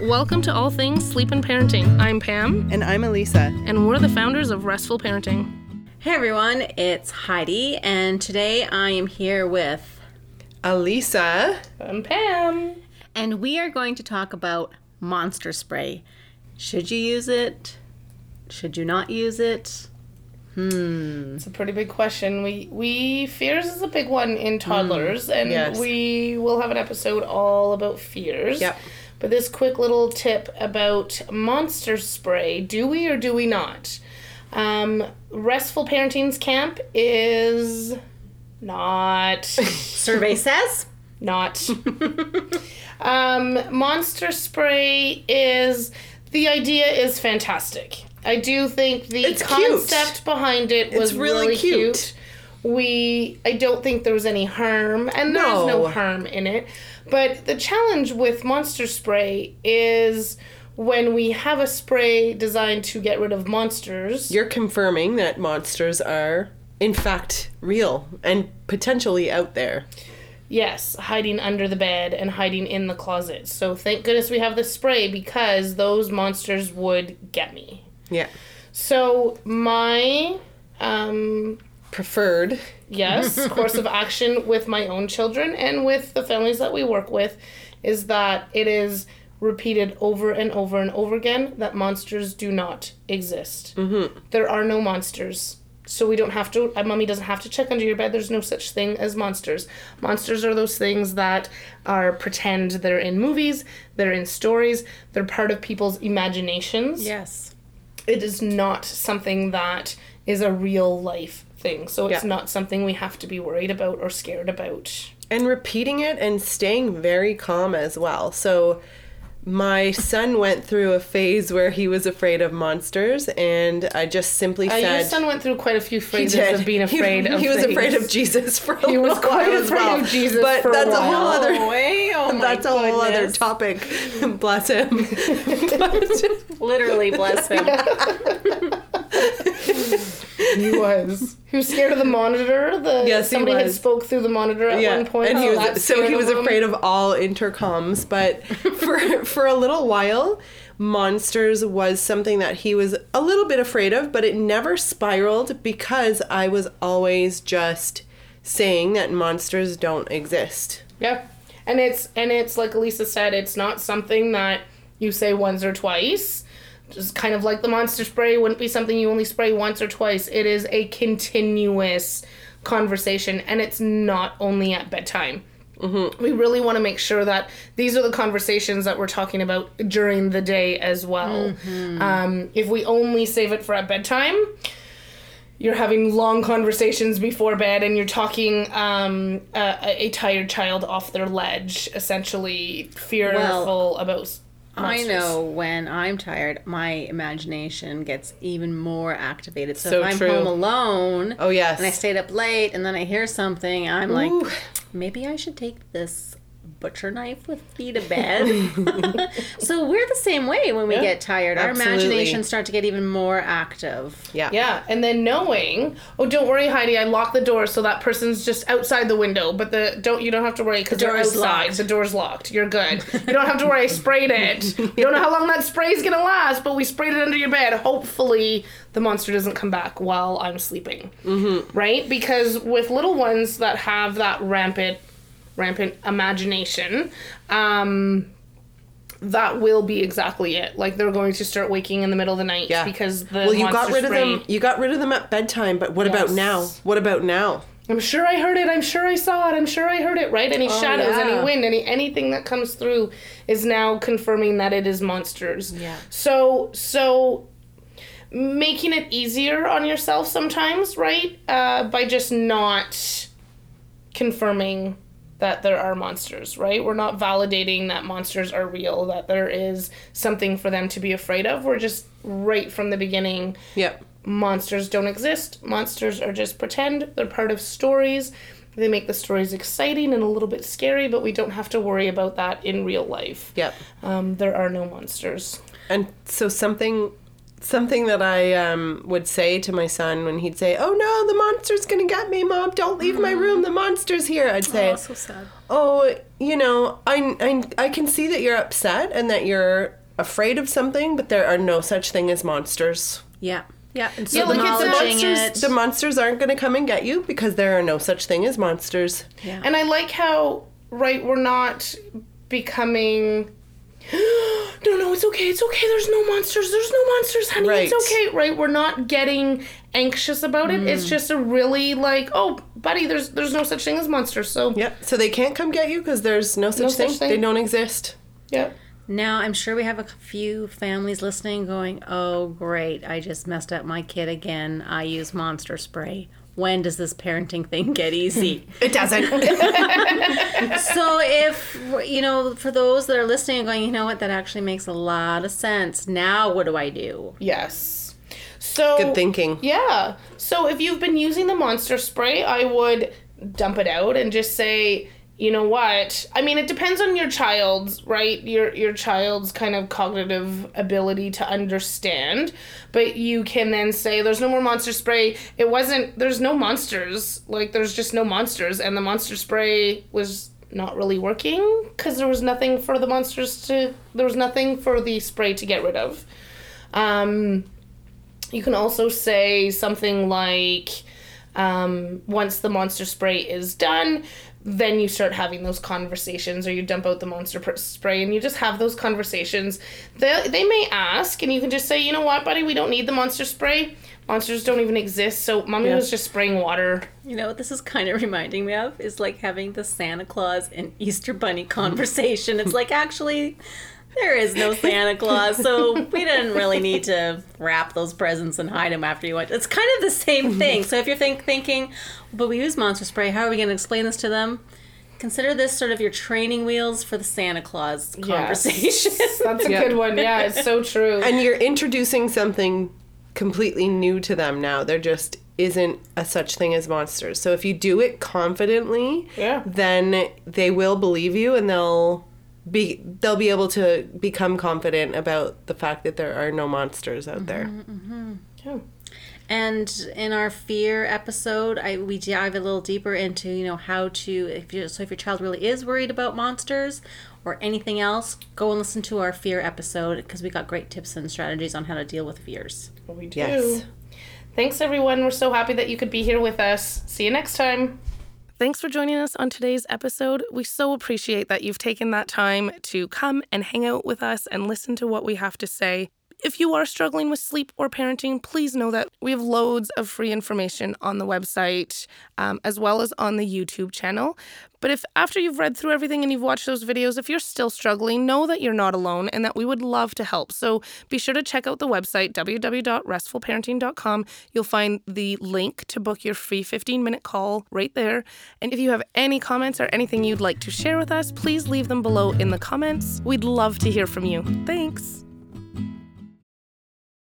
Welcome to All Things Sleep and Parenting. I'm Pam, And I'm Elisa. and we're the founders of Restful Parenting. Hey everyone, it's Heidi, and today I am here with. Elisa. I'm Pam. And we are going to talk about monster spray. Should you use it? Should you not use it? Hmm. It's a pretty big question. We we fears is a big one in toddlers, and yes. we will have an episode all about fears. Yep. But this quick little tip about monster spray: do we or do we not? Um, Restful Parenting's camp is not Survey says. not. um, monster spray is the idea is fantastic. I do think the It's cute. concept behind it was It's really really, cute. cute. We I don't think there was any harm, and there's no No. harm in it. But the challenge with monster spray is when we have a spray designed to get rid of monsters. You're confirming that monsters are, in fact, real and potentially out there. Yes, hiding under the bed and hiding in the closet. So thank goodness we have the spray because those monsters would get me. Yeah. So my um Preferred. yes, course of action with my own children and with the families that we work with is that it is repeated over and over and over again that monsters do not exist. Mm-hmm. There are no monsters. So we don't have to, a mummy doesn't have to check under your bed. There's no such thing as monsters. Monsters are those things that are pretend they're in movies, they're in stories, they're part of people's imaginations Yes. it is not something that is a real life thing. So it's Yeah. not something we have to be worried about or scared about. And repeating it and staying very calm as well. So, my son went through a phase where he was afraid of monsters, and I just simply Uh, your son went through quite a few phases of being afraid he, of He was things. afraid of Jesus for a He was quite afraid well. of Jesus but for a that's a while. whole other way. Oh that's a whole other topic. Bless him. Literally, bless him. He was. He was scared of the monitor. The Yes, he somebody had spoke through the monitor at one point. and he so was so he was him. afraid of all intercoms. But for for a little while, monsters was something that he was a little bit afraid of, but it never spiraled because I was always just saying that monsters don't exist. Yeah. And it's and it's like Elisa said, it's not something that you say once or twice. Just kind of like the monster spray wouldn't be something you only spray once or twice. It is a continuous conversation and it's not only at bedtime. Mm-hmm. We really want to make sure that these are the conversations that we're talking about during the day as well. Um, if we only save it for at bedtime, you're having long conversations before bed and you're talking um, a, a tired child off their ledge, essentially fearful about. S- I monsters. know when I'm tired, my imagination gets even more activated. So, So if I'm true. home alone Oh yes. and I stayed up late and then I hear something, I'm Ooh. like, maybe I should take this butcher knife with feet to bed. so we're the same way when we Yeah, get tired. Our absolutely. imaginations start to get even more active. yeah. Yeah, and then knowing, oh, don't worry, Heidi, I locked the door so that person's just outside the window. But the don't you don't have to worry because they're door's outside. locked. The door's locked. You're good. You don't have to worry. I sprayed it. You don't know how long that spray's gonna last, but we sprayed it under your bed. Hopefully, the monster doesn't come back while I'm sleeping. Mm-hmm. Right? Because with little ones that have that rampant, rampant imagination, um, that will be exactly it. Like they're going to start waking in the middle of the night Yeah. because the Well, you got rid of them. You got rid of them at bedtime, but what about now? What about now? I'm sure I heard it. I'm sure I saw it. I'm sure I heard it. Right? Any shadows, yeah. any wind, any anything that comes through is now confirming that it is monsters. Yeah. So so making it easier on yourself sometimes, right? Uh, by just not confirming that there are monsters, right? We're not validating that monsters are real, that there is something for them to be afraid of. We're just right from the beginning Yep. monsters don't exist. Monsters are just pretend. They're part of stories. They make the stories exciting and a little bit scary, but we don't have to worry about that in real life. Yep. Um, there are no monsters. And so something something that I um, would say to my son when he'd say, "Oh no, the monster's gonna get me, mom! Don't leave my room. The monster's here." I'd say, Oh, so sad. "Oh, you know, I, I I can see that you're upset and that you're afraid of something, but there are no such thing as monsters. Yeah. Yeah. And so Yeah, like it's a it. Monsters, the monsters aren't gonna come and get you because there are no such thing as monsters." yeah. And I like how, right, we're not becoming. No, no, it's okay. It's okay. There's no monsters. There's no monsters, honey. Right. It's okay, right? We're not getting anxious about it. It's mm. just a really like, oh, buddy, there's there's no such thing as monsters. So Yep. So they can't come get you because there's no such, such thing. thing. They don't exist. yeah, Now, I'm sure we have a few families listening going, oh, great, I just messed up my kid again. I use monster spray. When does this parenting thing get easy? It doesn't. so, if, you know, for those that are listening and going, you know what, that actually makes a lot of sense. Now, what do I do? yes. So Good thinking. Yeah. So if you've been using the monster spray, I would dump it out and just say, you know what? I mean, it depends on your child's, right? Your your child's kind of cognitive ability to understand. But you can then say there's no more monster spray. It wasn't there's no monsters. Like there's just no monsters and the monster spray was not really working cuz there was nothing for the monsters to there was nothing for the spray to get rid of. Um you can also say something like, um, once the monster spray is done, then you start having those conversations, or you dump out the monster pr- spray and you just have those conversations. They, they may ask, and you can just say, you know what, buddy, we don't need the monster spray. Monsters don't even exist, so mommy Yeah. was just spraying water. You know what this is kind of reminding me of? Is like having the Santa Claus and Easter Bunny conversation. It's like, actually, there is no Santa Claus, so we didn't really need to wrap those presents and hide them after you went. It's kind of the same thing. So if you're think, thinking, but we use monster spray, how are we going to explain this to them? Consider this sort of your training wheels for the Santa Claus conversation. Yes. That's a Yeah. good one. Yeah, it's so true. and you're introducing something completely new to them now. There just isn't a such thing as monsters. So if you do it confidently, Yeah. then they will believe you and they'll be they'll be able to become confident about the fact that there are no monsters out there. Mm-hmm, mm-hmm. Yeah. And in our fear episode, I we dive a little deeper into you know how to if you so if your child really is worried about monsters or anything else, go and listen to our fear episode because we got great tips and strategies on how to deal with fears. We do. Yes. Thanks, everyone. We're so happy that you could be here with us. See you next time. Thanks for joining us on today's episode. We so appreciate that you've taken that time to come and hang out with us and listen to what we have to say. If you are struggling with sleep or parenting, please know that we have loads of free information on the website um, as well as on the YouTube channel. But if after you've read through everything and you've watched those videos, if you're still struggling, know that you're not alone and that we would love to help. So be sure to check out the website, www.restfulparenting.com. You'll find the link to book your free 15 minute call right there. And if you have any comments or anything you'd like to share with us, please leave them below in the comments. We'd love to hear from you. Thanks.